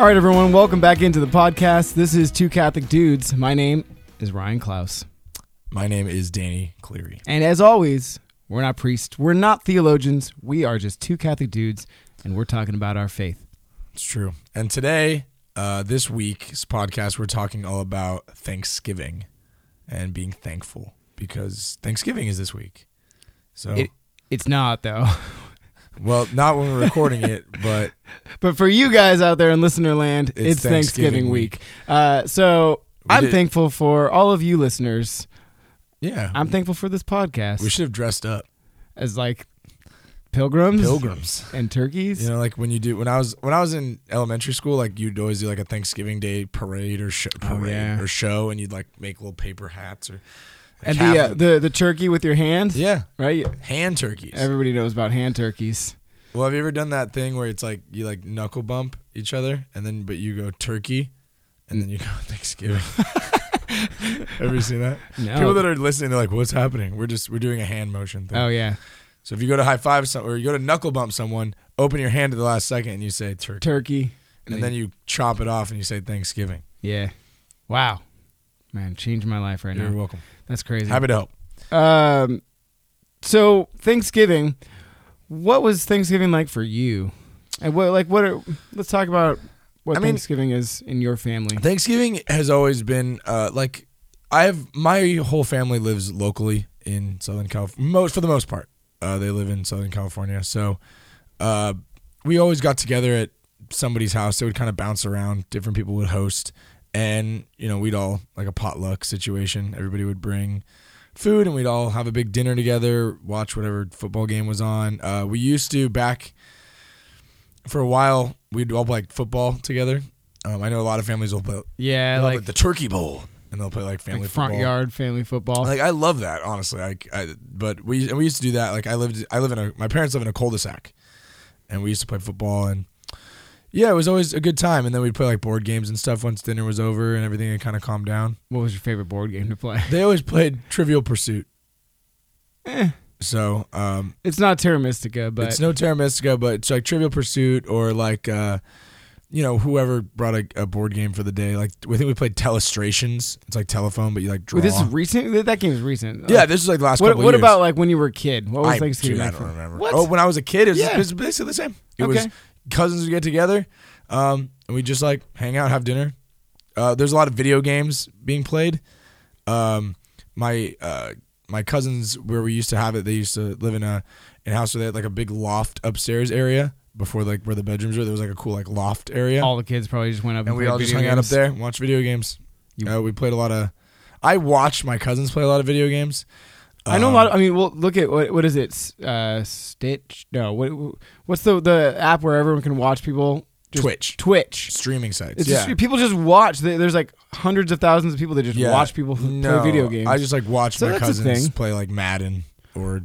All right, everyone, welcome back into the podcast. This is Two Catholic Dudes. My name is Ryan Klaus. My name is Danny Cleary. And as always, we're not priests, we're not theologians, we are just two Catholic dudes, and we're talking about our faith. It's true. And today, uh, this week's podcast, we're talking all about Thanksgiving and being thankful because Thanksgiving is this week. So, It, it's not, though. well, not when we're recording it, but But for you guys out there in listener land, it's, It's Thanksgiving, Thanksgiving week. Uh, so We I'm did- thankful for all of you listeners. yeah, I'm thankful for this podcast we should have dressed up as like pilgrims, pilgrims. and turkeys. You know, like when you do when I was when I was in elementary school, like you'd always do like a Thanksgiving Day parade or show, Oh, yeah. or show, and you'd like make little paper hats or and the, uh, the the turkey with your hand, yeah right? hand turkeys. Everybody knows about hand turkeys. Well, have you ever done that thing where it's like you like knuckle bump each other and then but you go turkey and then you go Thanksgiving? Ever seen that? No. People that are listening, they're like, "What's happening?" We're just we're doing a hand motion thing. oh yeah, So if you go to high five some or you go to knuckle bump someone, open your hand at the last second and you say turkey, turkey, and then you chop it off and you say Thanksgiving. yeah, wow, man, changed my life right now. You're welcome. That's crazy. Happy to help. Um, so Thanksgiving, what was Thanksgiving like for you? And what like what? Are, let's talk about what I mean- Thanksgiving is in your family. Thanksgiving has always been uh, like I have my whole family lives locally in Southern California. Most for the most part, uh, they live in Southern California. So uh, we always got together at somebody's house. They would kind of bounce around. Different people would host, and you know we'd all like a potluck situation. Everybody would bring food, and we'd all have a big dinner together. Watch whatever football game was on. Uh, we used to back for a while. We'd all play like, football together. Um, I know a lot of families will play yeah, They'll like, the turkey bowl, and they'll play like family like front football. yard family football. Like I love that, honestly. Like, I, but we and we used to do that. Like I lived, I live in a. My parents live in a cul-de-sac, and we used to play football, and yeah, it was always a good time. And then we'd play like board games and stuff once dinner was over and everything had kind of calmed down. what was your favorite board game to play? They always played Trivial Pursuit. Eh, So um, it's not Terra Mystica, but it's no Terra Mystica, but it's like Trivial Pursuit or like. Uh, you know, whoever brought a, a board game for the day, like I think we played Telestrations. It's like telephone, but you like draw. Wait, this is recent. That game is recent. yeah, Like, this is like the last what couple what years. about like when you were a kid? What was I, Thanksgiving dude, I like don't for- remember. What? Oh, when I was a kid, it was, Yeah. it was basically the same. It Okay. Cousins would get together, um, and we just like hang out, have dinner. Uh, there's a lot of video games being played. Um, my uh, my cousins, where we used to have it, they used to live in a in a house where they had like a big loft upstairs area before like where the bedrooms were. There was like a cool like loft area, all the kids probably just went up and, and we all just hung out up there, and watched video games. You- uh, we played a lot of. I watched my cousins play a lot of video games. I know a Um, lot. Of, I mean, well, look at what what is it? Uh, Stitch? No. What what's the the app where everyone can watch people? Just Twitch Twitch. streaming sites. It's yeah. just, people just watch. There- There's like hundreds of thousands of people that just Yeah. watch people f- No, play video games. I just like watch So my that's a cousins thing. play like Madden or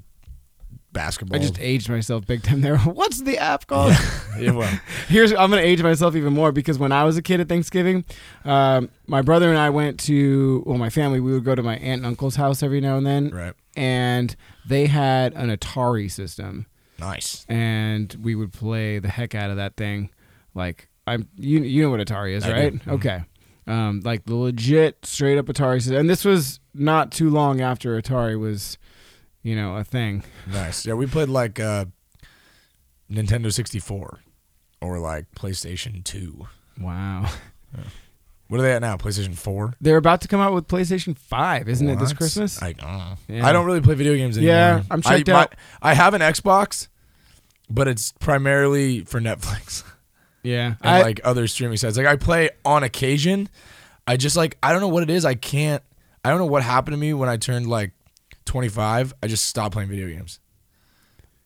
basketball. I just aged myself big time there. What's the app called? yeah, well, Here's I'm gonna age myself even more because when I was a kid at Thanksgiving, um, my brother and I went to well, my family we would go to my aunt and uncle's house every now and then, right. And they had an Atari system, Nice. and we would play the heck out of that thing. Like I'm, you you know what Atari is, I right? Mhm. Okay. Um, like the legit straight up Atari system, and this was not too long after Atari was, you know, a thing. Nice. Yeah, we played like uh, Nintendo 64 or like PlayStation 2. Wow. What are they at now? PlayStation 4? They're about to come out with PlayStation Five, isn't it? This What? Christmas. I don't. Yeah. I don't really play video games anymore. Yeah, I'm checked I, my- out. I have an Xbox, but it's primarily for Netflix yeah. and I, like other streaming sites. Like I play on occasion. I just like I don't know what it is. I can't. I don't know what happened to me when I turned like 25. I just stopped playing video games.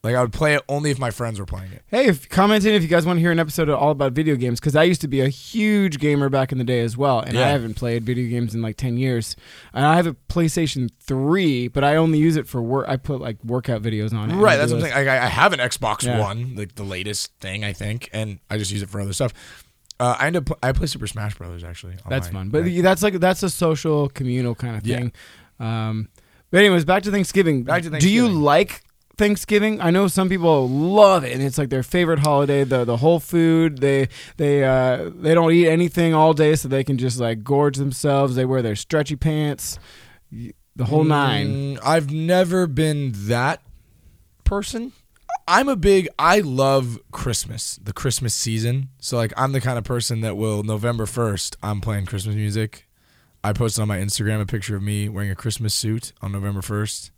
Like I would play it only if my friends were playing it. Hey, if comment in if you guys want to hear an episode all about video games, because I used to be a huge gamer back in the day as well, and I haven't played video games in like ten years. And I have a PlayStation Three, but I only use it for work. I put like workout videos on it. Right, that's what I'm saying. I, I have an Xbox Yeah. One, like the latest thing, I think, and I just use it for other stuff. Uh, I end up I play Super Smash Brothers actually. That's fun, but that's like that's a social, communal kind of Yeah. thing. Um, but anyways, back to Thanksgiving. Back to Thanksgiving. Do you like Thanksgiving? I know some people love it, and it's like their favorite holiday. The the whole food. They they uh, they don't eat anything all day, so they can just like gorge themselves. They wear their stretchy pants, the whole nine. Mm, I've never been that person. I'm a big I love Christmas, the Christmas season. So like I'm the kind of person that will November 1st, I'm playing Christmas music. I posted on my Instagram a picture of me wearing a Christmas suit on November 1st.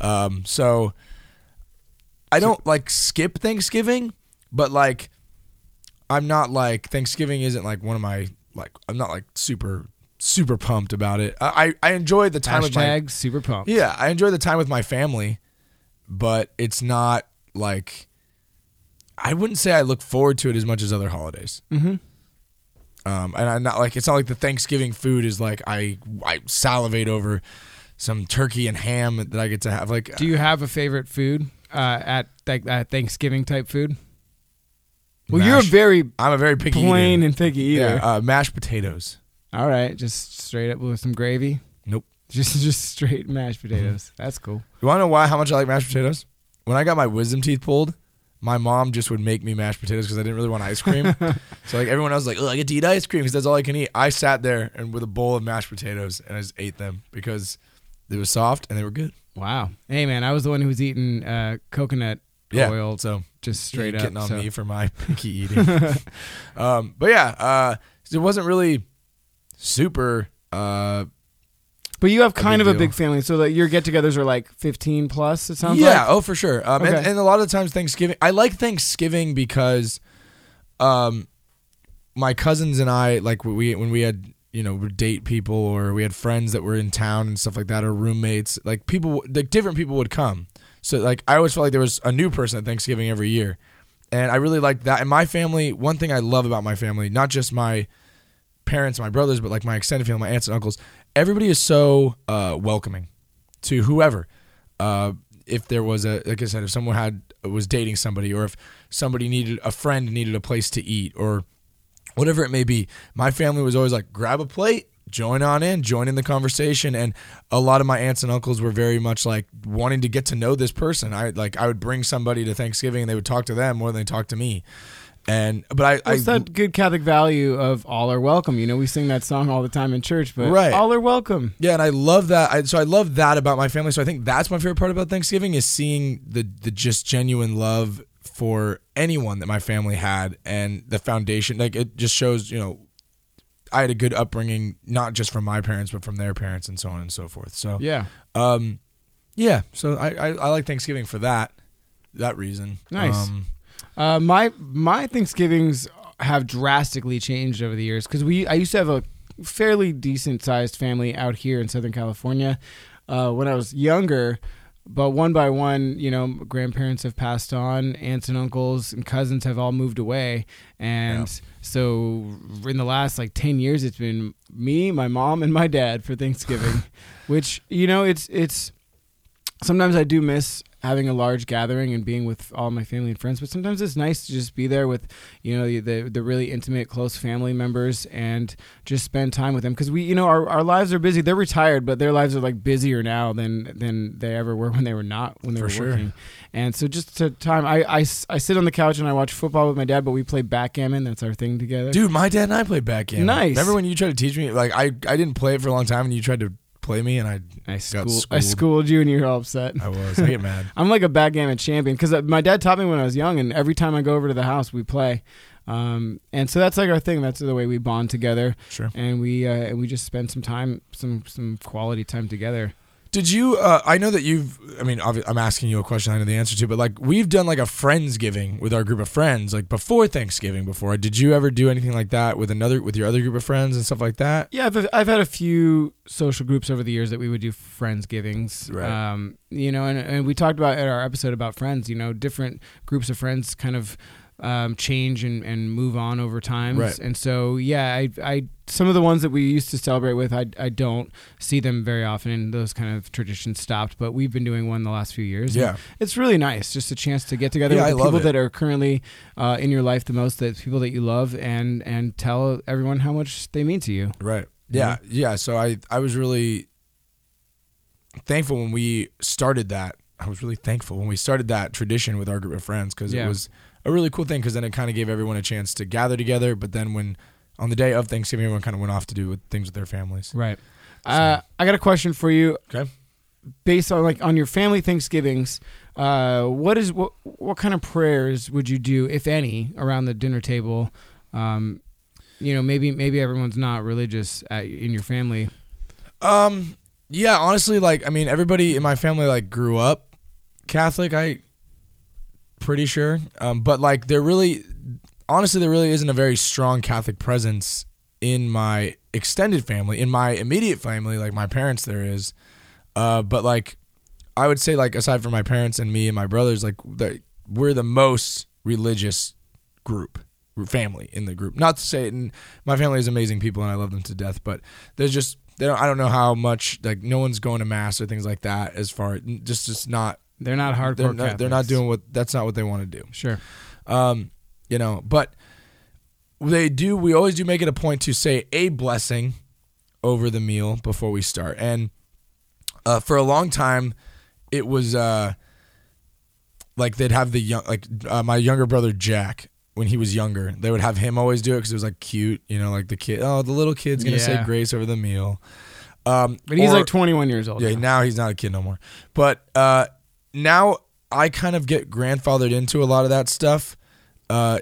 Um so I don't like skip Thanksgiving, but like I'm not like Thanksgiving isn't like one of my like I'm not like super super pumped about it. I I I enjoy the time with my Hashtag super pumped. yeah, I enjoy the time with my family, but it's not like I wouldn't say I look forward to it as much as other holidays. Mm-hmm. Um, and I'm not like it's not like the Thanksgiving food is like I I salivate over some turkey and ham that I get to have. Like Do you have a favorite food uh, at like at Thanksgiving type food? Well, you're a very I'm a very picky plain eater. and picky eater. Yeah, uh, mashed potatoes. All right, just straight up with some gravy. Nope. Just just straight mashed potatoes. That's cool. You want to know why? How much I like mashed potatoes? When I got my wisdom teeth pulled, my mom just would make me mashed potatoes because I didn't really want ice cream. so like everyone else was like, oh, I get to eat ice cream because that's all I can eat. I sat there and with a bowl of mashed potatoes and I just ate them because they were soft and they were good. Wow. Hey man, I was the one who was eating uh, coconut Yeah. oil So just straight up. getting on so- me for my picky eating. um, but yeah, uh, it wasn't really super. Uh, But you have kind big of a deal. big family, so that your get-togethers are like 15 plus. It sounds yeah, like. oh for sure. Um, and, Okay. and a lot of times Thanksgiving, I like Thanksgiving because, um, my cousins and I like we when we had you know would date people or we had friends that were in town and stuff like that or roommates like people like different people would come. So like I always felt like there was a new person at Thanksgiving every year, and I really liked that. And my family, one thing I love about my family, not just my parents, my brothers, but like my extended family, my aunts and uncles, everybody is so uh, welcoming to whoever. Uh, if there was a like I said, if someone had was dating somebody, or if somebody needed a friend needed a place to eat, or whatever it may be, my family was always like, grab a plate, join on in, join in the conversation, and a lot of my aunts and uncles were very much like wanting to get to know this person. I like I would bring somebody to Thanksgiving, and they would talk to them more than they talked to me. And but I, I What's that good Catholic value of all are welcome? You know, we sing that song all the time in church, but Right. all are welcome. Yeah, and I love that. I, so I love that about my family. So I think that's my favorite part about Thanksgiving is seeing the the just genuine love for anyone that my family had and the foundation. Like it just shows, you know, I had a good upbringing, not just from my parents, but from their parents and so on and so forth. So Yeah. um, yeah. So I, I, I like Thanksgiving for that that reason. Nice. Um, Uh, my my Thanksgivings have drastically changed over the years because we I used to have a fairly decent sized family out here in Southern California uh, when I was younger. But one by one, you know, grandparents have passed on, aunts and uncles and cousins have all moved away, and so in the last like ten years, it's been me, my mom, and my dad for Thanksgiving, which you know, it's it's sometimes I do miss having a large gathering and being with all my family and friends, but sometimes it's nice to just be there with, you know, the the, the really intimate, close family members and just spend time with them because we, you know, our, our lives are busy. They're retired, but their lives are like busier now than than they ever were when they were not when they For were sure. working. And so just to time, i i sit on the couch and I watch football with my dad, but we play backgammon. That's our thing together. dude, my dad and I played backgammon. Nice. Remember when you tried to teach me? Like I I didn't play it for a long time, and you tried to play me, and I I got schooled, I schooled. you and you're all upset. I was I get mad. I'm like a backgammon champion because my dad taught me when I was young, and every time I go over to the house, we play. Um, and so that's like our thing. That's the way we bond together, Sure. and we uh, and we just spend some time, some some quality time together. Did you? Uh, I know that you've. I mean, I'm asking you a question I know the answer to, but like we've done like a friendsgiving with our group of friends, like before Thanksgiving. Before, did you ever do anything like that with another with your other group of friends and stuff like that? Yeah, I've, I've had a few social groups over the years that we would do friendsgivings. Right. Um, you know, and, and we talked about in our episode about friends. You know, different groups of friends kind of um, change and, and move on over time. Right. And so, yeah, I, I some of the ones that we used to celebrate with, I, I don't see them very often, and those kind of traditions stopped. But we've been doing one the last few years. Yeah. it's really nice, just a chance to get together Yeah, with the people it. that are currently uh, in your life the most, that people that you love, and and tell everyone how much they mean to you. Right. Yeah. Yeah. So I I was really thankful when we started that I was really thankful when we started that tradition with our group of friends because Yeah. it was a really cool thing because then it kind of gave everyone a chance to gather together. But then when on the day of Thanksgiving, everyone kind of went off to do with things with their families. Right. Uh, I got a question for you. Okay. Based on like on your family Thanksgivings, uh, what is what what kind of prayers would you do, if any, around the dinner table? Um, you know, maybe maybe everyone's not religious at, in your family. Um. Yeah. Honestly, like I mean, everybody in my family like grew up Catholic. I pretty sure. Um. But like, there really, honestly, there really isn't a very strong Catholic presence in my extended family. In my immediate family, like my parents, there is. Uh. But like, I would say like aside from my parents and me and my brothers, like we're the most religious group family in the group. Not to say and my family is amazing people and I love them to death, but there's just they don't, I don't know how much like no one's going to mass or things like that as far just just not They're not hardcore. they're not, they're not doing what that's not what they want to do. Sure. Um, you know, but they do we always do make it a point to say a blessing over the meal before we start. And uh, for a long time it was uh like they'd have the young like uh, my younger brother Jack when he was younger they would have him always do it because it was like cute you know like the kid oh the little kid's gonna say grace over the meal um But he's or- like 21 years old. yeah, now. now he's not a kid no more. But uh, now I kind of get grandfathered into a lot of that stuff. Uh,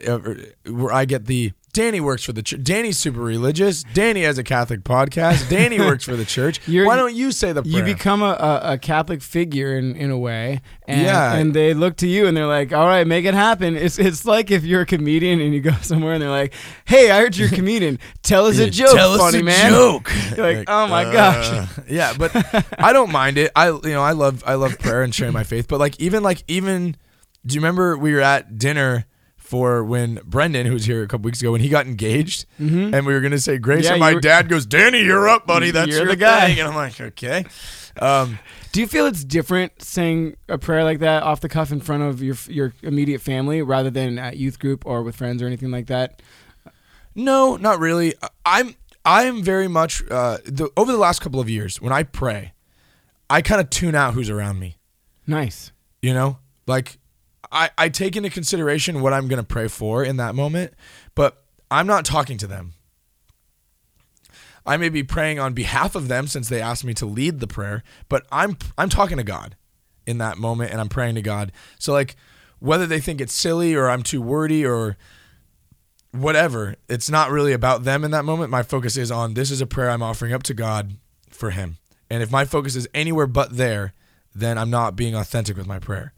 where I get the Danny works for the church. Danny's super religious. Danny has a Catholic podcast. Danny works for the church. You're- Why don't you say the You become a, a, a Catholic figure in, in a way, and, Yeah. and they look to you and they're like, "All right, make it happen." It's it's like if you're a comedian and you go somewhere and they're like, "Hey, I heard you're a comedian. Tell us a joke, Tell us funny a man." joke. You're like, "Oh my uh, gosh." yeah, but I don't mind it. I you know I love I love prayer and sharing my faith. But like even like even do you remember we were at dinner for when Brendan, who was here a couple weeks ago, when he got engaged, and we were gonna say grace, Mm-hmm. Yeah, and my were- dad goes, "Danny, you're up, buddy. That's You're your the guy." thing." And I'm like, "Okay." Um, Do you feel it's different saying a prayer like that off the cuff in front of your your immediate family rather than at youth group or with friends or anything like that? No, not really. I'm I'm very much uh, the, over the last couple of years when I pray, I kind of tune out who's around me. Nice. You know, like I I take into consideration what I'm going to pray for in that moment, but I'm not talking to them. I may be praying on behalf of them since they asked me to lead the prayer, but I'm I'm talking to God in that moment and I'm praying to God. So like whether they think it's silly or I'm too wordy or whatever, it's not really about them in that moment. My focus is on this is a prayer I'm offering up to God for him. And if my focus is anywhere but there, then I'm not being authentic with my prayer.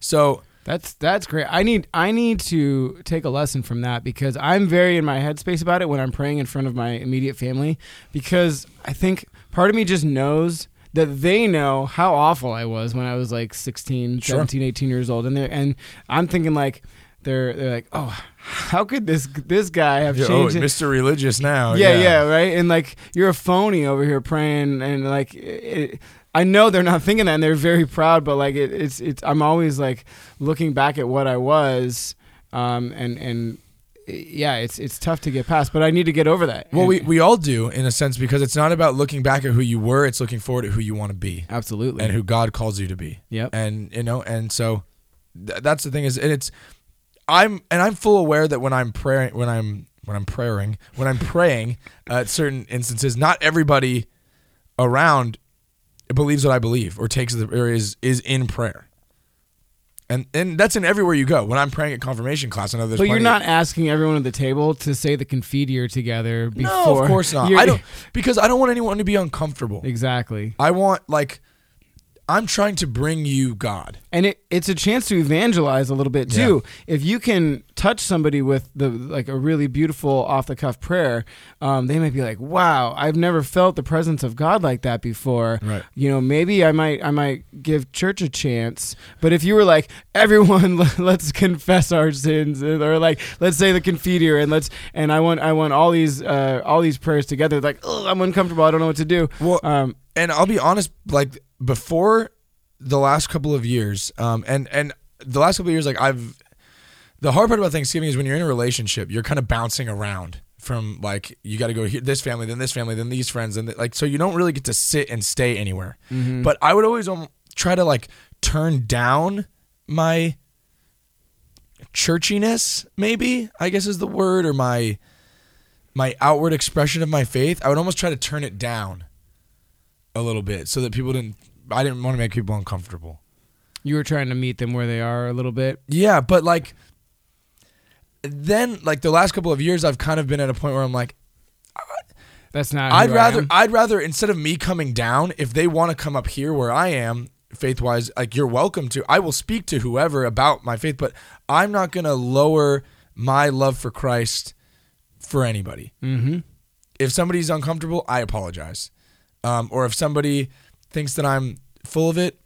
So That's that's great. I need I need to take a lesson from that because I'm very in my headspace about it when I'm praying in front of my immediate family because I think part of me just knows that they know how awful I was when I was like 16, Sure. 17, 18 years old and they and I'm thinking like they're they're like, "Oh, how could this this guy have oh, changed it?" Mr. Religious now. yeah, yeah, right. And like you're a phony over here praying, and like it, I know they're not thinking that, and they're very proud. But like it, it's it's I'm always like looking back at what I was, um, and and yeah, it's it's tough to get past. But I need to get over that. Well, And- we, we all do in a sense because it's not about looking back at who you were, it's looking forward at who you want to be absolutely. and who God calls you to be. yep. and you know and so th- that's the thing is and it's i'm and i'm full aware that when i'm praying when i'm when i'm praying when i'm praying uh, at certain instances not everybody around believes what i believe or takes the or is is in prayer and and that's in everywhere you go when i'm praying at confirmation class i know there's But you're not asking everyone at the table to say the confiteor together before. no of course not i don't because i don't want anyone to be uncomfortable exactly. i want like i'm trying to bring you god and it, it's a chance to evangelize a little bit too. If you can touch somebody with the like a really beautiful off the cuff prayer, um, they might be like, "Wow, I've never felt the presence of God like that before." Right. You know, maybe I might I might give church a chance. But if you were like, "Everyone, let's confess our sins," or like, "Let's say the confiteor," and let's and I want I want all these uh, all these prayers together, like, "Oh, I'm uncomfortable. I don't know what to do." Well, Um, and I'll be honest, like before the last couple of years, um, and and the last couple of years, like I've, the hard part about Thanksgiving is when you're in a relationship, you're kind of bouncing around from like you got to go here, this family, then this family, then these friends, and like so you don't really get to sit and stay anywhere. But I would always um, try to like turn down my churchiness, maybe, I guess is the word, or my my outward expression of my faith, I would almost try to turn it down a little bit so that people didn't I didn't want to make people uncomfortable. You were trying to meet them where they are a little bit. Yeah, but like then like the last couple of years I've kind of been at a point where I'm like That's not. I'd rather. I'd rather instead of me coming down, if they want to come up here where I am, faith wise, like you're welcome to. I will speak to whoever about my faith, but I'm not gonna lower my love for Christ for anybody. Mm-hmm. If somebody's uncomfortable, I apologize. Um, or if somebody thinks that I'm full of it,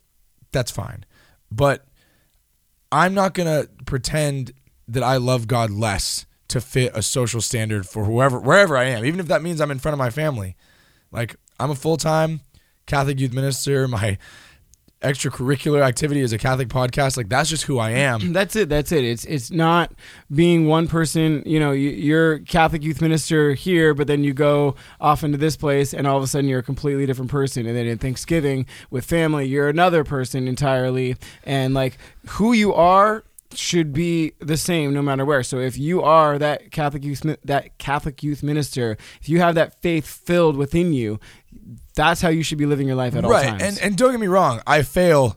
that's fine. But I'm not gonna pretend that I love God less to fit a social standard for whoever wherever I am, even if that means I'm in front of my family. Like I'm a full time Catholic youth minister. My extracurricular activity is a Catholic podcast. Like that's just who I am. That's it. That's it. It's it's not being one person. You know, you- you're Catholic youth minister here, but then you go off into this place, and all of a sudden you're a completely different person. And then in Thanksgiving with family, you're another person entirely. And like who you are should be the same no matter where. So if you are that Catholic youth that Catholic youth minister, if you have that faith filled within you, that's how you should be living your life at all times. And and don't get me wrong, I fail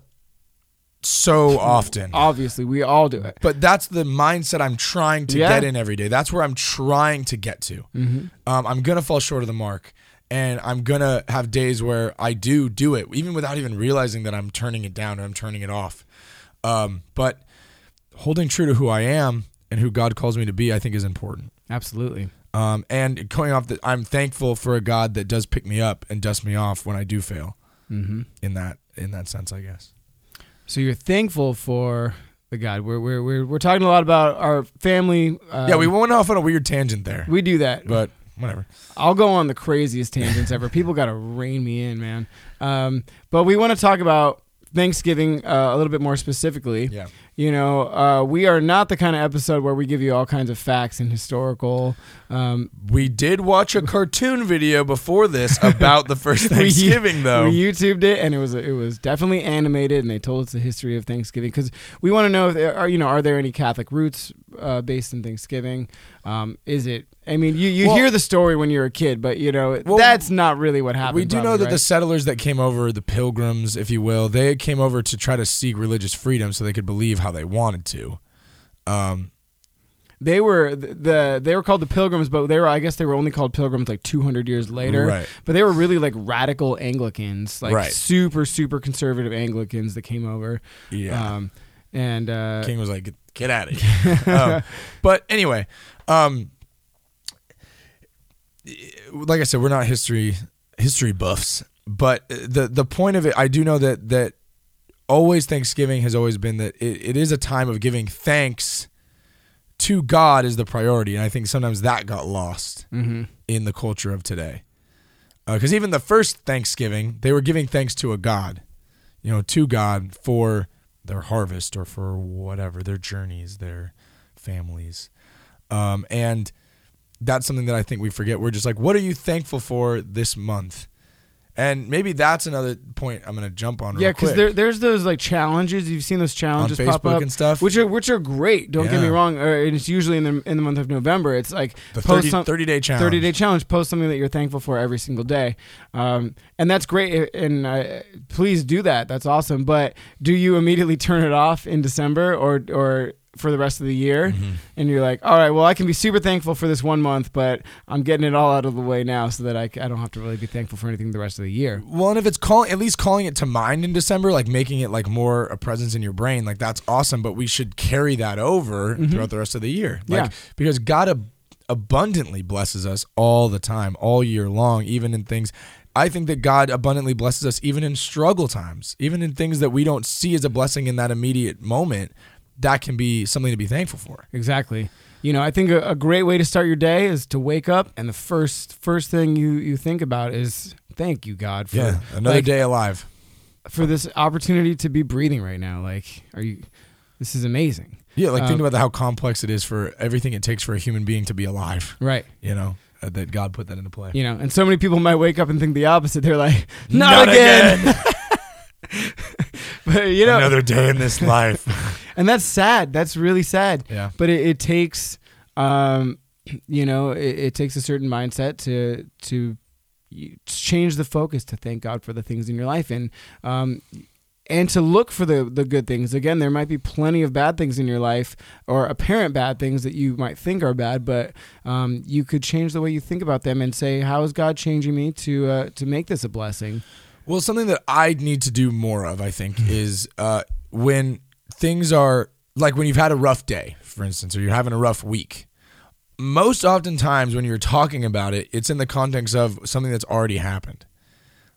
so often. obviously, we all do it. But that's the mindset I'm trying to Yeah. get in every day. That's where I'm trying to get to. Mm-hmm. Um, I'm gonna fall short of the mark, and I'm gonna have days where I do do it, even without even realizing that I'm turning it down or I'm turning it off. Um, but holding true to who I am and who God calls me to be, I think, is important. Absolutely. Um, and going off that, I'm thankful for a God that does pick me up and dust me off when I do fail. Mm-hmm. In that in that sense, I guess. So you're thankful for the God. We're we're we're, we're talking a lot about our family. Um, yeah, we went off on a weird tangent there, we do that. but whatever. I'll go on the craziest tangents ever. People got to rein me in, man. Um, but we want to talk about Thanksgiving uh, a little bit more specifically. Yeah. You know, uh, we are not the kind of episode where we give you all kinds of facts and historical. Um, We did watch a cartoon video before this about the first We- Thanksgiving, though. We YouTubed it, and it was it was definitely animated, and they told us the history of Thanksgiving because we want to know if there are you know are there any Catholic roots uh, based in Thanksgiving? Um, is it? I mean, you, you Well- hear the story when you're a kid, but you know Well, that's not really what happened. we do know probably, that the settlers that came over, the pilgrims, if you will, they came over to try to seek religious freedom so they could believe how they wanted to. Um, they were the, the they were called the Pilgrims, but they were I guess they were only called Pilgrims like 200 years later. Right. But they were really like radical Anglicans, like Right. super super conservative Anglicans that came over. yeah. Um, and uh, King was like, "Get, get out of here." um, but anyway, um, like I said, we're not history history buffs, but the the point of it, I do know that that always Thanksgiving has always been that it, it is a time of giving thanks to God is the priority, and I think sometimes that got lost mhm. in the culture of today. Because even the first Thanksgiving, they were giving thanks to a God, you know, to God for their harvest or for whatever, their journeys, their families. Um, and that's something that I think we forget. We're just like, what are you thankful for this month? And maybe that's another point I'm going to jump on. Yeah, because there, there's those like challenges. You've seen those on challenges pop up, and stuff. which are which are great. Don't get me wrong. Uh, and it's usually in the in the month of November. It's like the post 30, some- 30 day challenge. 30 day challenge post something that you're thankful for every single day um, and that's great and uh, please do that that's awesome but do you immediately turn it off in december or or for the rest of the year Mhm. and you're like all right well i can be super thankful for this one month but i'm getting it all out of the way now so that i, I don't have to really be thankful for anything the rest of the year Well, and if it's calling, at least calling it to mind in December, like making it like more a presence in your brain, like that's awesome. But we should carry that over Mhm. throughout the rest of the year, like Yeah. because God ab- abundantly blesses us all the time, all year long, even in things. I think that God abundantly blesses us even in struggle times, even in things that we don't see as a blessing in that immediate moment. That can be something to be thankful for. exactly you know i think a, a great way to start your day is to wake up and the first first thing you you think about is thank you god for Yeah, another like, day alive. for this opportunity to be breathing right now. Like, are you? This is amazing. Yeah, like think Um, about the, how complex it is for everything it takes for a human being to be alive. Right. You know uh, that God put that into play. You know, and so many people might wake up and think the opposite. They're like, not, Not again. but but you know, Another day in this life. and that's sad. That's really sad. yeah. But it, it takes, um, you know, it, it takes a certain mindset to to change the focus to thank God for the things in your life and um, and to look for the the good things. Again, there might be plenty of bad things in your life or apparent bad things that you might think are bad, but um, you could change the way you think about them and say, "How is God changing me to uh, to make this a blessing?" Well, something that I need to do more of, I think, is uh, when things are like when you've had a rough day, for instance, or you're having a rough week. Most oftentimes, when you're talking about it, it's in the context of something that's already happened.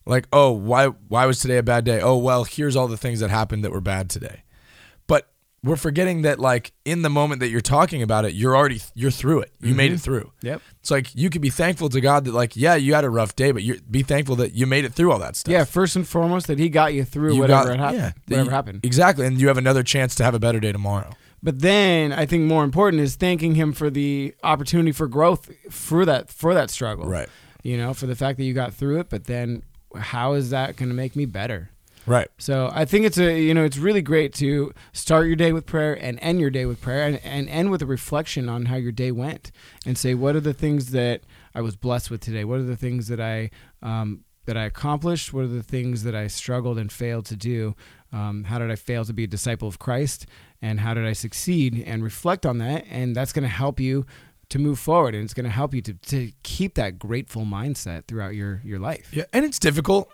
Like, oh, why why was today a bad day? Oh, well, here's all the things that happened that were bad today. We're forgetting that, like, in the moment that you're talking about it, you're already you're through it. You made mm-hmm. it through. Yep. It's like you could be thankful to God that, like, yeah, you had a rough day, but you be thankful that you made it through all that stuff. Yeah. First and foremost, that He got you through You whatever got- it happened. yeah, whatever you- happened. Exactly, and you have another chance to have a better day tomorrow. But then I think more important is thanking him for the opportunity for growth for that for that struggle. Right. You know, for the fact that you got through it, but then how is that going to make me better? Right. So I think it's a you know it's really great to start your day with prayer and end your day with prayer and, and end with a reflection on how your day went and say what are the things that I was blessed with today? What are the things that I um, that I accomplished? What are the things that I struggled and failed to do? Um, how did I fail to be a disciple of Christ? And how did I succeed? And reflect on that, and that's going to help you to move forward, and it's going to help you to, to keep that grateful mindset throughout your your life. Yeah, and it's difficult.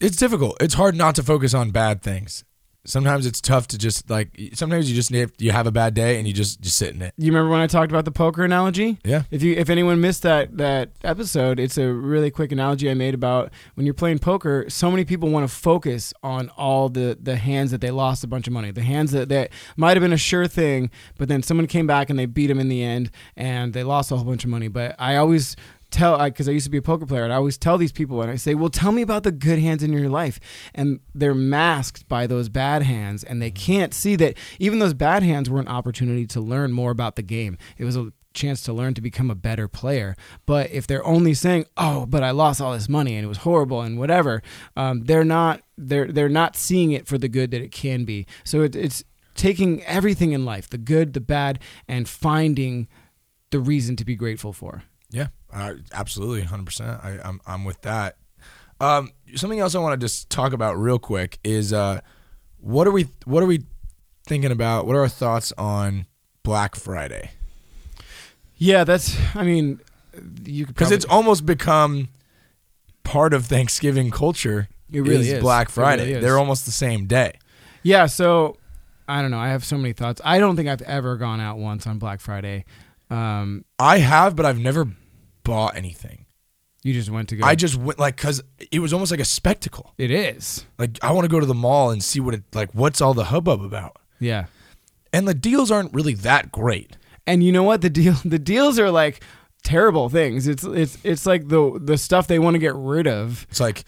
It's difficult. It's hard not to focus on bad things. Sometimes it's tough to just like. Sometimes you just need you have a bad day and you just just sit in it. You remember when I talked about the poker analogy? Yeah. If you if anyone missed that that episode, it's a really quick analogy I made about when you're playing poker, so many people want to focus on all the the hands that they lost a bunch of money. The hands that that might have been a sure thing, but then someone came back and they beat them in the end and they lost a whole bunch of money. But I always tell because I, used to be a poker player and I always tell these people and I say, "Well, tell me about the good hands in your life." And they're masked by those bad hands and they can't see that even those bad hands were an opportunity to learn more about the game. It was a chance to learn to become a better player. But if they're only saying, "Oh, but I lost all this money and it was horrible and whatever," um, they're not they're they're not seeing it for the good that it can be. So it, it's taking everything in life, the good, the bad, and finding the reason to be grateful for. Yeah, uh, absolutely, hundred percent. I'm I'm with that. Um, something else I want to just talk about real quick is uh, what are we what are we thinking about? What are our thoughts on Black Friday? Yeah, that's. I mean, you Because it's almost become part of Thanksgiving culture. It really is. Black Friday. really is. They're almost the same day. Yeah, so I don't know. I have so many thoughts. I don't think I've ever gone out once on Black Friday. Um, I have, but I've never bought anything. you just went to go. I just went like because it was almost like a spectacle. it is. Like I want to go to the mall and see what it like. What's all the hubbub about? Yeah. And the deals aren't really that great. And you know what? The deal the deals are like terrible things. It's it's it's like the the stuff they want to get rid of. It's like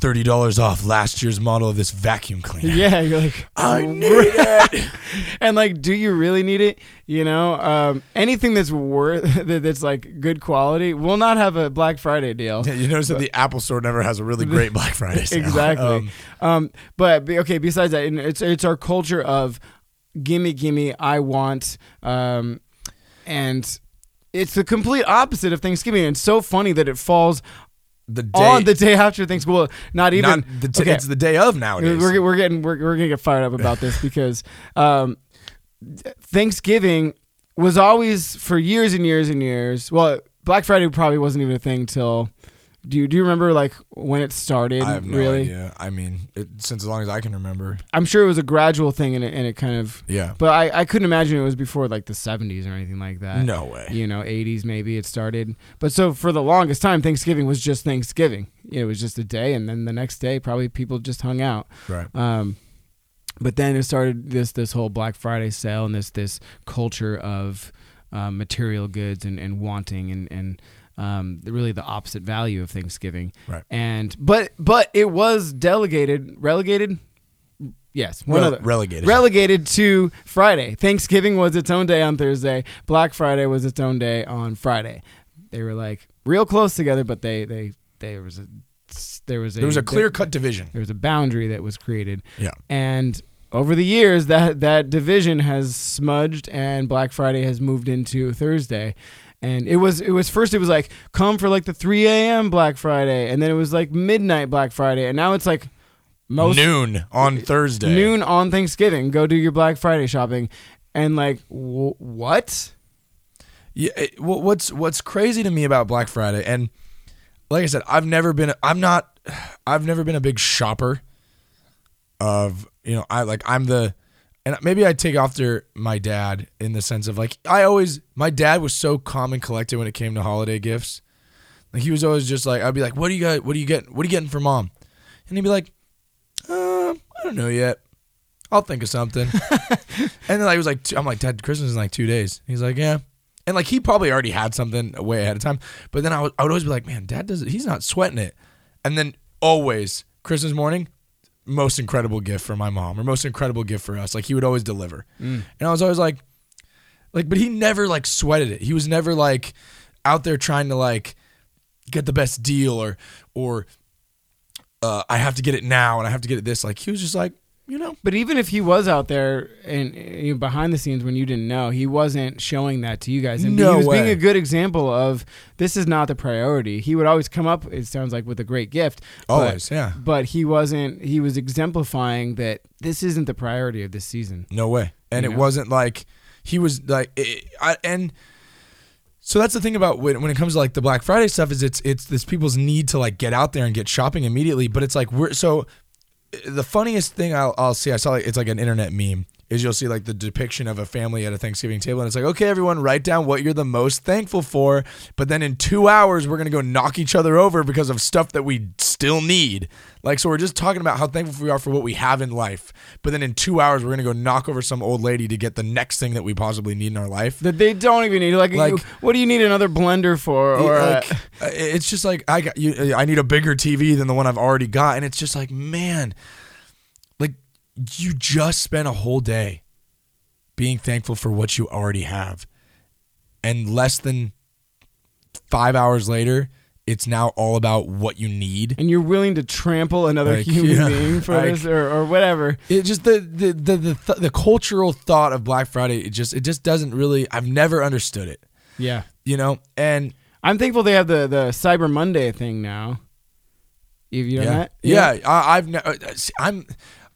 thirty dollars off last year's model of this vacuum cleaner. Yeah, you're like I need it. and like do you really need it you know um, anything that's worth that- that's like good quality will not have a black friday deal you notice that the Apple Store never has a really great Black Friday sale. exactly Um, um, but okay besides that it's it's our culture of gimme gimme i want um, and it's the complete opposite of thanksgiving and it's so funny that it falls the day, on the day after thanksgiving well not even not the t- okay. it's the day of nowadays. We're, we're getting we're, we're gonna get fired up about this because um, Thanksgiving was always for years and years and years. Well, Black Friday probably wasn't even a thing till. Do you do you remember like when it started? I have no really, idea. I mean, it, since as long as I can remember. I'm sure it was a gradual thing, and it, and it kind of. Yeah. But I, I couldn't imagine it was before like the 70s or anything like that. No way. You know, 80s maybe it started. But so for the longest time, Thanksgiving was just Thanksgiving. It was just a day, and then the next day probably people just hung out. Right. Um, but then it started this this whole Black Friday sale and this this culture of uh, material goods and, and wanting and and um, really the opposite value of Thanksgiving. Right. And but but it was delegated relegated. Yes, one Rele- of the, relegated. relegated to Friday. Thanksgiving was its own day on Thursday. Black Friday was its own day on Friday. They were like real close together, but they they there was a there was a There was a clear cut division. there was a boundary that was created. Yeah. And over the years, that that division has smudged, and Black Friday has moved into Thursday. And it was it was first it was like come for like the 3 a.m. Black Friday, and then it was like midnight Black Friday, and now it's like most noon on uh, Thursday. noon on Thanksgiving. Go do your Black Friday shopping, and like w- what? Yeah. It, wha- what's What's crazy to me about Black Friday, and like I said, I've never been. I'm not. I've never been a big shopper. Of you know, I like I'm the, and maybe I take after my dad in the sense of like I always my dad was so calm and collected when it came to holiday gifts. Like he was always just like I'd be like, "What do you got? What do you get? What are you getting for mom?" And he'd be like, uh, "I don't know yet. I'll think of something." and then it was like, I'm like, "Dad, Christmas is in like two days." He's like, "Yeah." And like he probably already had something way ahead of time, but then I would, I would always be like, "Man, Dad does it. He's not sweating it." And then always Christmas morning, most incredible gift for my mom or most incredible gift for us. Like he would always deliver, and I was always like, like, but he never like sweated it. He was never like out there trying to like get the best deal or or uh, I have to get it now and I have to get it this. Like he was just like, you know, But even if he was out there and you know, behind the scenes when you didn't know, he wasn't showing that to you guys. And No he was being a good example of this is not the priority. He would always come up. It sounds like with a great gift. but- always, yeah, But he wasn't. He was exemplifying that this isn't the priority of this season. no way. And You it know? wasn't like he was like, it, I, and so that's the thing about when, when it comes to like the Black Friday stuff is it's it's this people's need to like get out there and get shopping immediately. But it's like we're so the funniest thing I'll, I'll see, I saw it's like an internet meme, is you'll see like the depiction of a family at a Thanksgiving table, and it's like, okay, everyone, write down what you're the most thankful for, but then in two hours we're gonna go knock each other over because of stuff that we still need. Like, so we're just talking about how thankful we are for what we have in life, but then in two hours we're gonna go knock over some old lady to get the next thing that we possibly need in our life. That they don't even need. Like, Like- what do you need another blender for? Or like, it's just like I got you. I need a bigger TV than the one I've already got, and it's just like, man, you just spent a whole day being thankful for what you already have, and less than five hours later, it's now all about what you need. and you're willing to trample another Like, human yeah, being for like- this, or, or whatever. It just the the the the, th- the cultural thought of Black Friday. It just it just doesn't really. I've never understood it. Yeah. You know, and I'm thankful they have the, the Cyber Monday thing now. Have you done yeah, that? yeah. I, I've ne- uh, I'm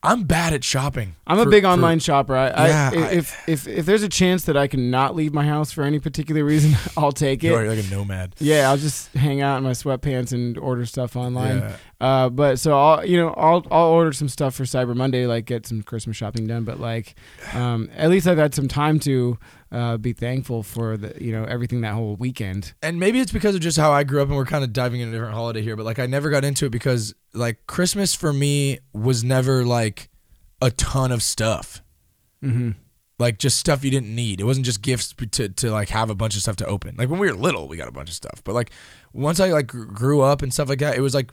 I'm bad at shopping. I'm a for- big for- online shopper. I, Yeah, I, I- if if if there's a chance that I can not leave my house for any particular reason, I'll take it. You're like a nomad. Yeah, I'll just hang out in my sweatpants and order stuff online. Yeah. Uh, but so I'll you know I'll I'll order some stuff for Cyber Monday, like get some Christmas shopping done. But like, um, at least I've had some time to uh, be thankful for the you know everything that whole weekend. And maybe it's because of just how I grew up, and we're kind of diving into a different holiday here. But like, I never got into it because like Christmas for me was never like a ton of stuff. Mm-hmm. Like just stuff you didn't need. It wasn't just gifts to to like have a bunch of stuff to open. Like when we were little, we got a bunch of stuff. But like once I like grew up and stuff like that, it was like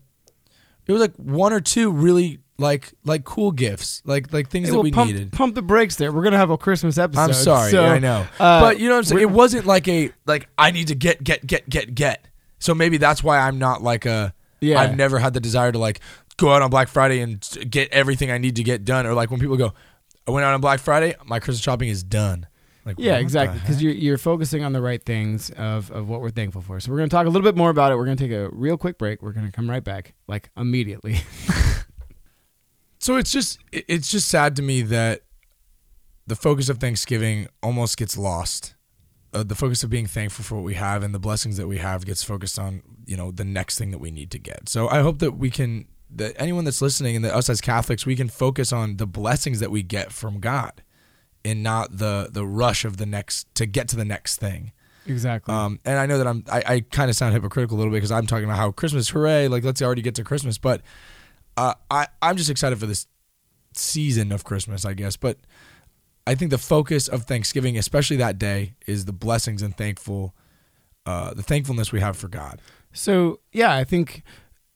it was like one or two really like like cool gifts, like like things Hey, that well, we pump, needed. pump the brakes there. We're gonna have a Christmas episode. I'm sorry, so, I know, uh, but you know what I'm saying. It wasn't like a like I need to get get get get get. So maybe that's why I'm not like a. Yeah. I've never had the desire to like go out on Black Friday and get everything I need to get done, or like when people go, I went out on Black Friday, my Christmas shopping is done. Like Yeah, exactly. Because you're, you're focusing on the right things of, of what we're thankful for. So we're going to talk a little bit more about it. We're going to take a real quick break. We're going to come right back, like immediately. So it's just it's just sad to me that the focus of Thanksgiving almost gets lost. Uh, the focus of being thankful for what we have and the blessings that we have gets focused on you know the next thing that we need to get. So I hope that we can that anyone that's listening and that us as Catholics we can focus on the blessings that we get from God and not the the rush of the next to get to the next thing. exactly. Um, and I know that I'm I, I kind of sound hypocritical a little bit because I'm talking about how Christmas, hooray! Like let's already get to Christmas, but uh, I I'm just excited for this season of Christmas, I guess. But I think the focus of Thanksgiving, especially that day, is the blessings and thankful, uh, the thankfulness we have for God. So yeah, I think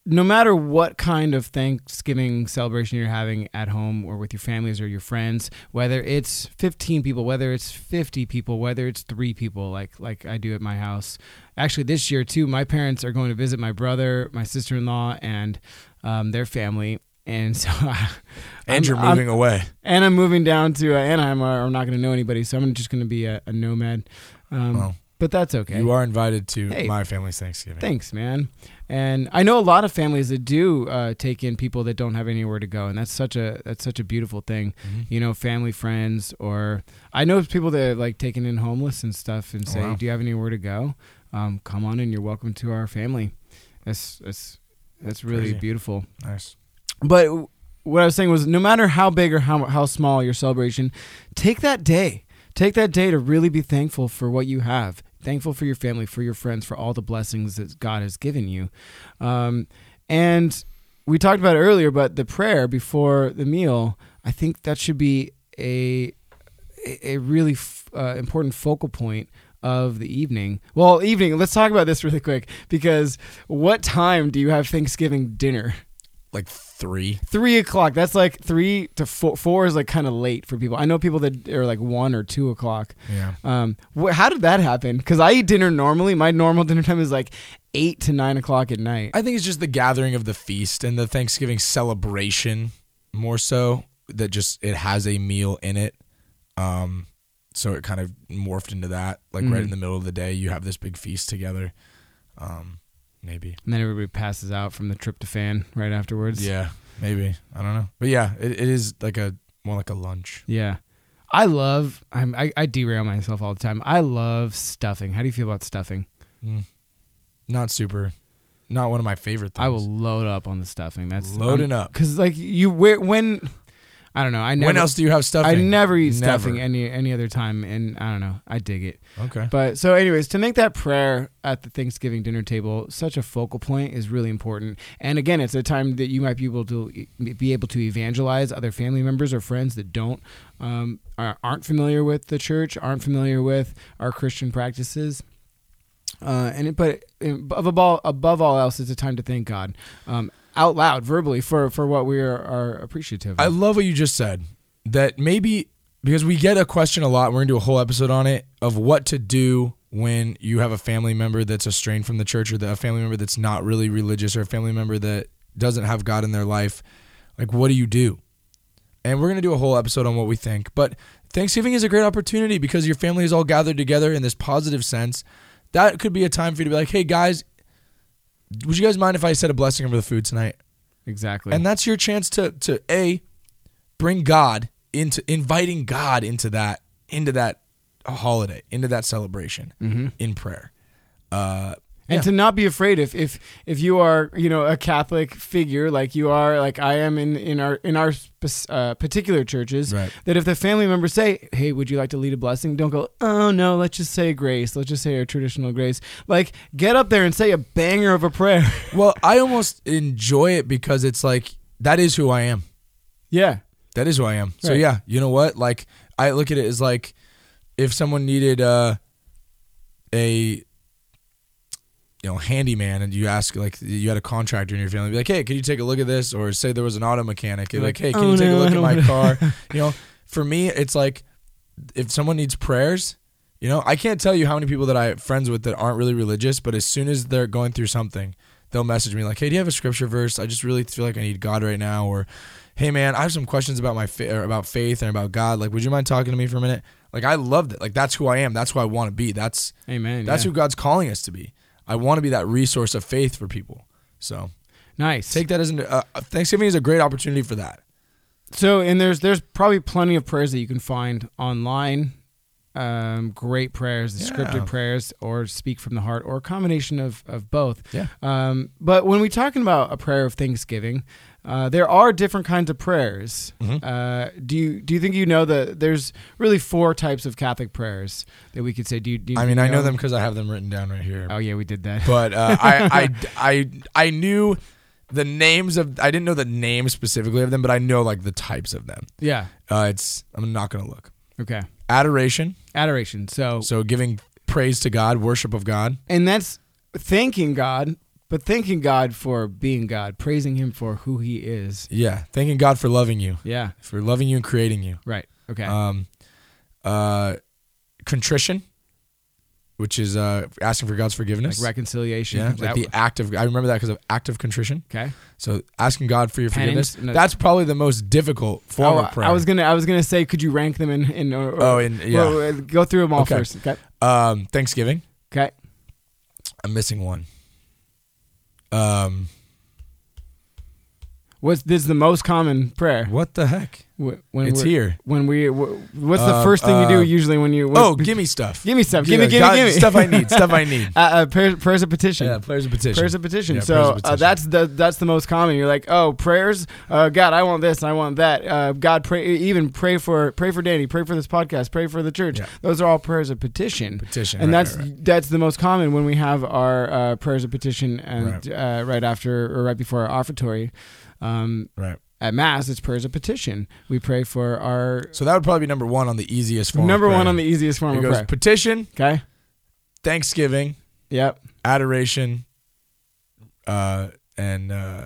no matter what kind of Thanksgiving celebration you're having at home or with your families or your friends, whether it's 15 people, whether it's 50 people, whether it's 3 people like like I do at my house. Actually this year too, my parents are going to visit my brother, my sister-in-law and um, their family and so And I'm- you're I'm- moving away. and I'm moving down to uh, Anaheim. Or I'm not going to know anybody, so I'm just going to be a, a nomad. Um, but that's okay. You are invited to Hey. my family's Thanksgiving. Thanks, man. And I know a lot of families that do uh, take in people that don't have anywhere to go, and that's such a that's such a beautiful thing. Mhm. You know, family, friends, or I know people that are, like taking in homeless and stuff, and Oh, say, wow. "Do you have anywhere to go? Um, come on in. You're welcome to our family." That's that's that's really Crazy. beautiful. Nice. But what I was saying was, no matter how big or how how small your celebration, take that day. Take that day to really be thankful for what you have. Thankful for your family, for your friends, for all the blessings that God has given you. Um, and we talked about earlier, but the prayer before the meal, I think that should be a a a really f- uh, important focal point of the evening. Well, evening. Let's talk about this really quick because what time do you have Thanksgiving dinner? Like three. three o'clock. That's like three to four. Four is like kind of late for people. I know people that are like one or two o'clock. Yeah. Um, wh- how did that happen? Because I eat dinner normally. My normal dinner time is like eight to nine o'clock at night. I think it's just the gathering of the feast and the Thanksgiving celebration more so that just it has a meal in it. Um so it kind of morphed into that. Like right Mhm. in the middle of the day you have this big feast together. Um maybe. and then everybody passes out from the tryptophan right afterwards. Yeah, maybe. I don't know. But yeah, it, it is like a more like a lunch. Yeah. I love. I'm, I I derail myself all the time. I love stuffing. How do you feel about stuffing? Mm. Not super not one of my favorite things. I will load up on the stuffing. That's Loading up. because like you when I don't know. I never. when else do you have stuffing? I never eat Never. stuffing any any other time, and I don't know. I dig it. Okay. But so, anyways, to make that prayer at the Thanksgiving dinner table such a focal point is really important. And again, it's a time that you might be able to be able to evangelize other family members or friends that don't um, are, aren't familiar with the church, aren't familiar with our Christian practices. Uh, and it, but above all, above all else, it's a time to thank God um, out loud, verbally, for for what we are, are appreciative. I love what you just said. That maybe because we get a question a lot, we're gonna do a whole episode on it of what to do when you have a family member that's estranged from the church, or the, a family member that's not really religious, or a family member that doesn't have God in their life. Like, what do you do? And we're gonna do a whole episode on what we think. But Thanksgiving is a great opportunity because your family is all gathered together in this positive sense. That could be a time for you to be like, hey guys, would you guys mind if I said a blessing over the food tonight? exactly. And that's your chance to to a bring God into inviting God into that into that holiday, into that celebration Mhm. in prayer. Uh and Yeah. to not be afraid if if if you are you know a Catholic figure like you are like I am in in our in our uh, particular churches Right. that if the family members say hey would you like to lead a blessing don't go oh no let's just say grace let's just say a traditional grace like get up there and say a banger of a prayer well, I almost enjoy it because it's like that is who I am. yeah That is who I am. So yeah, you know what? Like I look at it as like if someone needed uh, a you know handyman and you ask like you had a contractor in your family be like hey can you take a look at this? Or say there was an auto mechanic You're like, hey can "Oh, you take no, a look at my car? You know for me it's like if someone needs prayers you know i can't tell you how many people that i have friends with that aren't really religious but as soon as they're going through something they'll message me like hey do you have a scripture verse? I just really feel like i need god right now or hey man i have some questions about my fa- or about faith and about god. Like would you mind talking to me for a minute? Like i loved it. Like that's who i am. That's who i want to be. That's amen that's yeah. who god's calling us to be i want to be that resource of faith for people so nice take that as an uh, thanksgiving is a great opportunity for that So, and there's there's probably plenty of prayers that you can find online. Um, great prayers, the Yeah. scripted prayers, or speak from the heart, or a combination of of both. Yeah. Um, but when we're talking about a prayer of thanksgiving, uh, there are different kinds of prayers. Mhm. Uh, do you do you think you know that there's really four types of Catholic prayers that we could say? Do you? Do you i mean you i know them because i have them written down right here Oh yeah, we did that. but uh, I, I, I, I knew the names of I didn't know the names specifically of them, but I know like the types of them. yeah. Uh, it's I'm not gonna look Okay. adoration, Adoration. So so giving praise to God, worship of God. and that's thanking God, but thanking God for being God, praising Him for who He is. Yeah, thanking God for loving you, Yeah, for loving you and creating you. right. Okay. Um, uh, contrition, which is uh, asking for God's forgiveness. like reconciliation. yeah, like the act of. I remember that because of act of contrition. okay. So asking God for your Penance, forgiveness. no. That's probably the most difficult form Oh, of prayer. I was gonna. I was gonna say, could you rank them in? in or, or- Oh, in- yeah. uh, go through them all Okay. first. Okay. um, Thanksgiving. Okay. I'm missing one. Um, What's this is the most common prayer? what the heck? When It's here. When we, wh- what's the Uh, first thing you do uh, usually when you? Oh, give me stuff. give me stuff. Yeah, Give me, give God- me, give me stuff I need. Stuff I need. Uh, uh, prayer, prayers of petition. Yeah, prayers of petition. Prayers of petition. Yeah, so prayers of Uh, that's the that's the most common. You're like, oh, prayers. Uh, God, I want this. I want that. Uh, God, pray. Even pray for pray for Danny. Pray for this podcast. Pray for the church. Yeah. Those are all prayers of petition. petition, and right, that's right, right. that's the most common when we have our uh, prayers of petition and Right. uh, right after or right before our offertory. Um, right. at mass, it's prayers of petition. We pray for our So that would probably be number one on the easiest form. number one on the easiest form It of goes prayer. petition, Okay. thanksgiving, Yep. adoration, uh, and uh,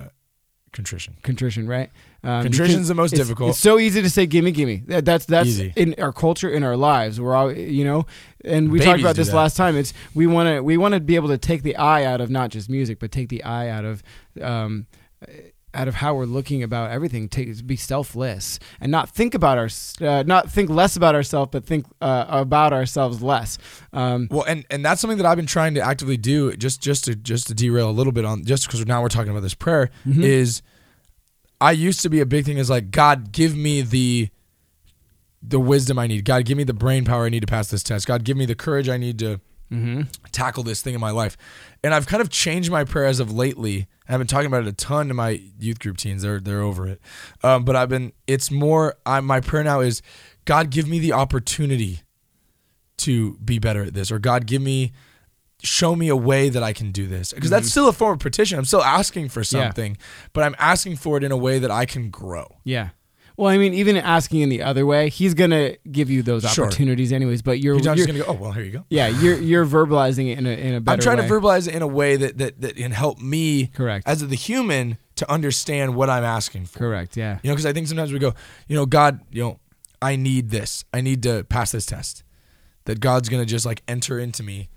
contrition. Contrition, right? Um, Contrition's the most it's- difficult. It's so easy to say, "Gimme, gimme." That, that's that's Easy. in our culture, in our lives. We're all, you know, and we talked about this that. last time. It's we want to we want to be able to take the eye out of not just music, but take the eye out of. Um, out of how we're looking about everything, take be selfless and not think about our, uh, not think less about ourselves, but think uh, about ourselves less. Um, Well, and and that's something that I've been trying to actively do. Just just to just to derail a little bit on just because now we're talking about this prayer Mm-hmm. is. I used to be a big thing is like God give me the the wisdom I need. God give me the brain power I need to pass this test. God give me the courage I need to mhm. tackle this thing in my life. And I've kind of changed my prayer as of lately. I've been talking about it a ton to my youth group teens. They're they're over it. Um, but I've been. It's more. I, my prayer now is, God, give me the opportunity to be better at this, or God, give me, show me a way that I can do this. Because that's still a form of petition. I'm still asking for Mm-hmm. Yeah. something, but I'm asking for it in a way that I can grow. Yeah. Well, I mean, even asking in the other way, he's gonna give you those Sure. opportunities anyways. But you're, You're you're just gonna go. Oh well, here you go. yeah, you're you're verbalizing it in a in a better. I'm trying way. to verbalize it in a way that that that can help me, Correct. as the human, to understand what I'm asking for. Correct. Yeah. You know, because I think sometimes we go, you know, God, you know, I need this. I need to pass this test. That God's gonna just like enter into me,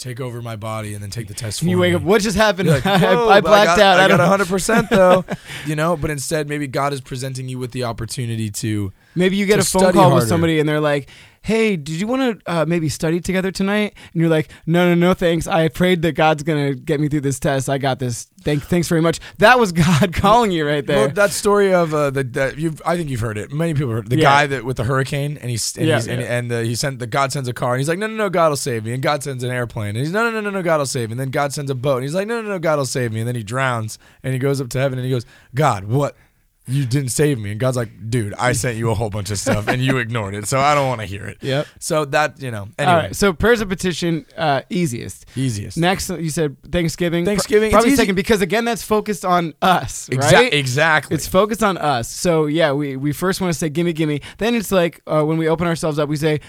take over my body, and then take the test. And you wake me. up. What just happened? Like, I, I blacked got, out. I, I, got don't. 100 percent though. You know, but instead, maybe God is presenting you with the opportunity to. Maybe you get a phone call harder. with somebody and they're like, "Hey, did you want to uh, maybe study together tonight?" And you're like, "No, no, no, thanks. I prayed that God's gonna get me through this test. I got this. Thank, thanks very much." That was God calling you right there. Well, that story of uh, the, the you've I think you've heard it. Many people heard it. the Yeah. guy that with the hurricane and he's and, Yeah, he's, and, yeah. and uh, he sent the God sends a car and he's like no no no God will save me and God sends an airplane and he's no no no no no God will save me and then God sends a boat and he's like no no no God will save me and then he drowns and he goes up to heaven and he goes God what you didn't save me and God's like dude I sent you a whole bunch of stuff and you ignored it so I don't want to hear it. Yep. So that you know anyway All right. So prayers of petition, uh, easiest. easiest. Next, you said Thanksgiving. Thanksgiving, it's probably second because again, that's focused on us, Exa- right? Exactly. It's focused on us. So yeah, we, we first want to say gimme gimme. Then it's like uh, when we open ourselves up, we say,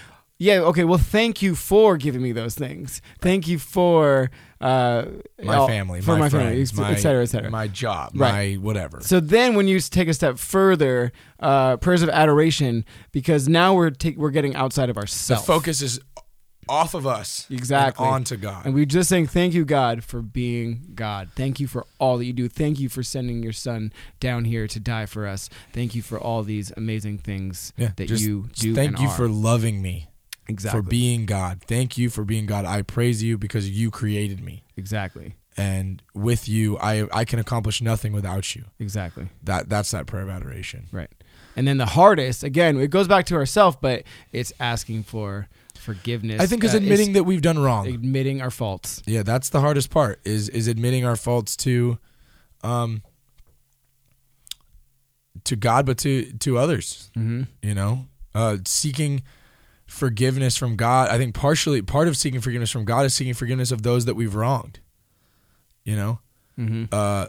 yeah, okay, well, thank you for giving me those things. Thank you for uh, my all- family, for my, my, friends, family, my, et cetera, et cetera. my job, Right. my whatever. so then, when you take a step further, uh, prayers of adoration, because now we're ta- we're getting outside of the ourselves. focus is off of us Exactly. and onto God. And we're just saying, thank you, God, for being God. Thank you for all that you do. Thank you for sending your son down here to die for us. Thank you for all these amazing things Yeah, that you just do. Thank you are. for loving me, exactly for being God. Thank you for being God. I praise you because you created me, exactly and with you, I I can accomplish nothing without you. exactly That that's that prayer of adoration. right. And then the hardest, again, it goes back to ourself, but it's asking for forgiveness. I think is uh, admitting that we've done wrong. admitting our faults. Yeah, that's the hardest part. Is is admitting our faults to, um, to God, but to to others. Mm-hmm. you know uh seeking forgiveness from god i think partially part of seeking forgiveness from god is seeking forgiveness of those that we've wronged you know Mm-hmm. uh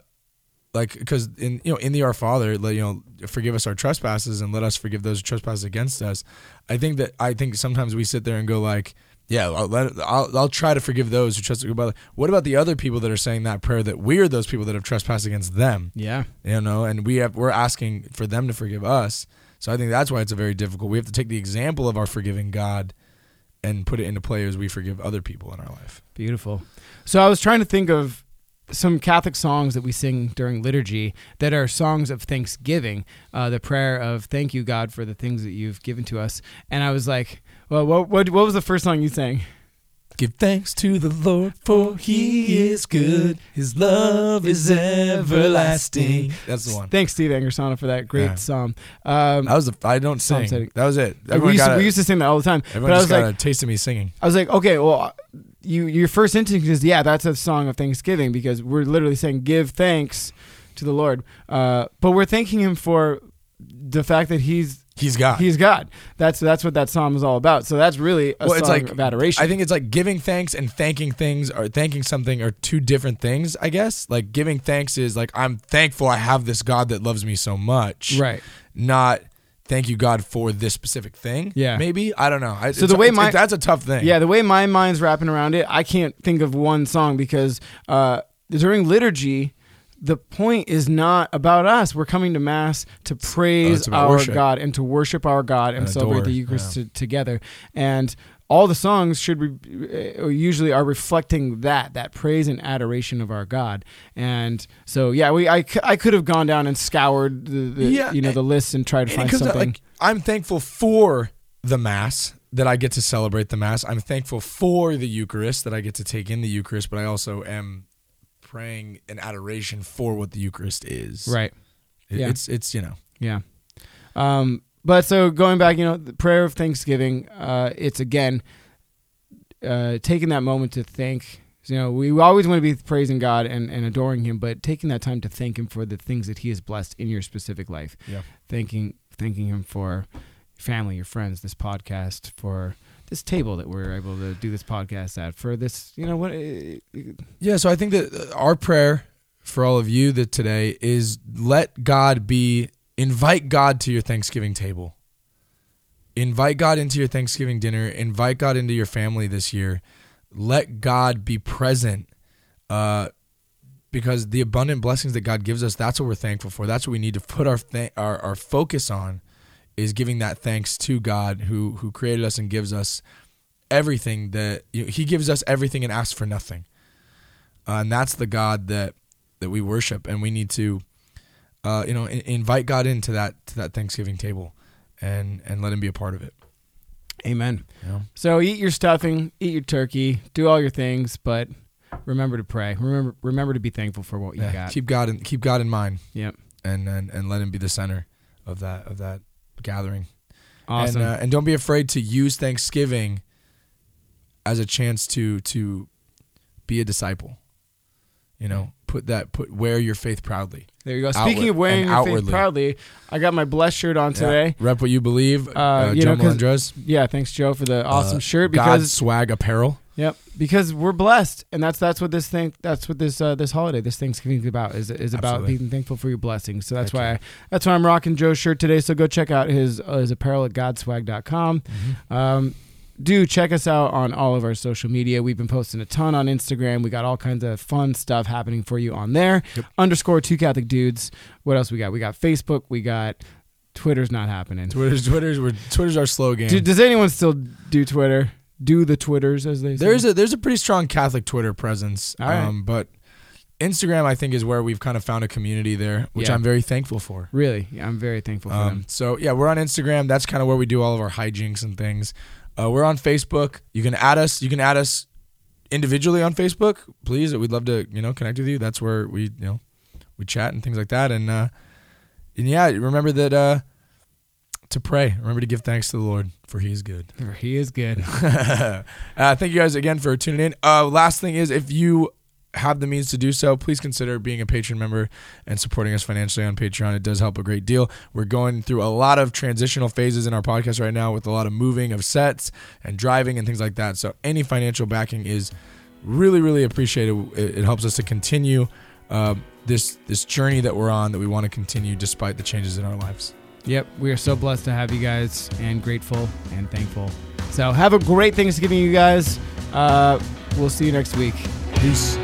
like because in you know in the our father like, you know forgive us our trespasses and let us forgive those who trespass against us i think that i think sometimes we sit there and go like Yeah, I'll, let, I'll, I'll try to forgive those who trespass. But what about the other people that are saying that prayer that we're those people that have trespassed against them? Yeah. You know, and we have we're asking for them to forgive us. So I think that's why it's a very difficult. We have to take the example of our forgiving God and put it into play as we forgive other people in our life. Beautiful. So I was trying to think of some Catholic songs that we sing during liturgy that are songs of thanksgiving, uh, the prayer of thank you, God, for the things that you've given to us. And I was like, well, what, what, what was the first song you sang? Give thanks to the Lord, for he is good. His love is everlasting. That's the one. Thanks, Steve Angrisano, for that great Yeah. song. Um, That was the, I don't sing. setting. That was it. we, Everyone used got to, we used to sing that all the time. everyone but I just was got like, a taste of me singing. I was like, okay, well, you your first instinct is yeah, that's a song of thanksgiving because we're literally saying give thanks to the Lord, uh, but we're thanking Him for the fact that He's He's God. He's God. That's that's what that psalm is all about. So that's really a Well, it's song like- of adoration. I think it's like giving thanks and thanking things or thanking something are two different things, I guess. Like giving thanks is like I'm thankful I have this God that loves me so much. right. Not thank you God for this specific thing. Yeah. Maybe. I don't know. I, So the way my- that's a tough thing. Yeah, the way my mind's wrapping around it, I can't think of one song because uh, during liturgy, the point is not about us. We're coming to mass to praise about our worship. God and to worship our God and, And celebrate adore, the Eucharist to, together. And all the songs should re- uh, usually are reflecting that that praise and adoration of our God. And so yeah, we I, I could have gone down and scoured the, the Yeah, you know the list and tried to find because, something. like I'm thankful for the mass that I get to celebrate the mass. I'm thankful for the Eucharist that I get to take in the Eucharist, but I also am praying in adoration for what the Eucharist is. right. It- Yeah. It's it's you know. Yeah. Um, but so going back, you know, the prayer of thanksgiving, uh, it's again uh, taking that moment to thank. You know, we always want to be praising God and, and adoring Him, but taking that time to thank Him for the things that He has blessed in your specific life. Yeah. Thanking thanking Him for your family, your friends, this podcast, for this table that we're able to do this podcast at, for this, you know, what? uh, Yeah, so I think that uh, our prayer for all of you that today is let God be invite God to your Thanksgiving table. Invite God into your Thanksgiving dinner, invite God into your family this year. Let God be present. Uh because the abundant blessings that God gives us, that's what we're thankful for. That's what we need to put our th- our, our focus on is giving that thanks to God who who created us and gives us everything that you know, he gives us everything and asks for nothing. Uh, and that's the God that that we worship, and we need to, uh, you know, in, invite God into that to that Thanksgiving table, and and let Him be a part of it. Amen. Know? So eat your stuffing, eat your turkey, do all your things, but remember to pray. Remember remember to be thankful for what you Yeah, got. keep God in keep God in mind, Yep. and and and let Him be the center of that of that gathering. Awesome. And, uh, and don't be afraid to use Thanksgiving as a chance to to be a disciple. You know, put that put wear your faith proudly. there you go. outward- Speaking of wearing your faith outwardly. proudly, I got my blessed shirt on today. Yeah. Rep what you believe. Uh, you Joe know. Yeah, thanks Joe for the awesome Uh, shirt God swag apparel. Yep, because we're blessed and that's that's what this thing that's what this uh, this holiday, this Thanksgiving is about is is about Absolutely. being thankful for your blessings. So that's Heck why. I, that's why I'm rocking Joe's shirt today. So go check out his uh, his apparel at godswag.com. Mm-hmm. Um, do check us out on all of our social media. We've been posting a ton on Instagram. We got all kinds of fun stuff happening for you on there. Yep. Underscore two Catholic dudes. What else we got? We got Facebook. We got Twitter's not happening. Twitter's Twitter's we're, Twitter's our slogan. Do, does anyone still do Twitter? Do the Twitters as they say? there's a there's a pretty strong Catholic Twitter presence. All right. Um, but Instagram I think is where we've kind of found a community there, which Yeah. I'm very thankful for. really. Yeah, I'm very thankful for Um, them. so yeah, we're on Instagram. That's kind of where we do all of our hijinks and things. Uh, we're on Facebook. You can add us. You can add us individually on Facebook, please. We'd love to you know connect with you. That's where we you know we chat and things like that. And uh, and yeah, remember that uh, to pray. Remember to give thanks to the Lord for He is good. For He is good. uh, thank you guys again for tuning in. Uh, last thing is, if you have the means to do so, please consider being a patron member and supporting us financially on Patreon. It does help a great deal. We're going through a lot of transitional phases in our podcast right now with a lot of moving of sets and driving and things like that. So any financial backing is really, really appreciated. It, it helps us to continue uh, this this journey that we're on that we want to continue despite the changes in our lives. Yep. We are so blessed to have you guys and grateful and thankful. So have a great Thanksgiving, you guys. Uh, we'll see you next week. Peace.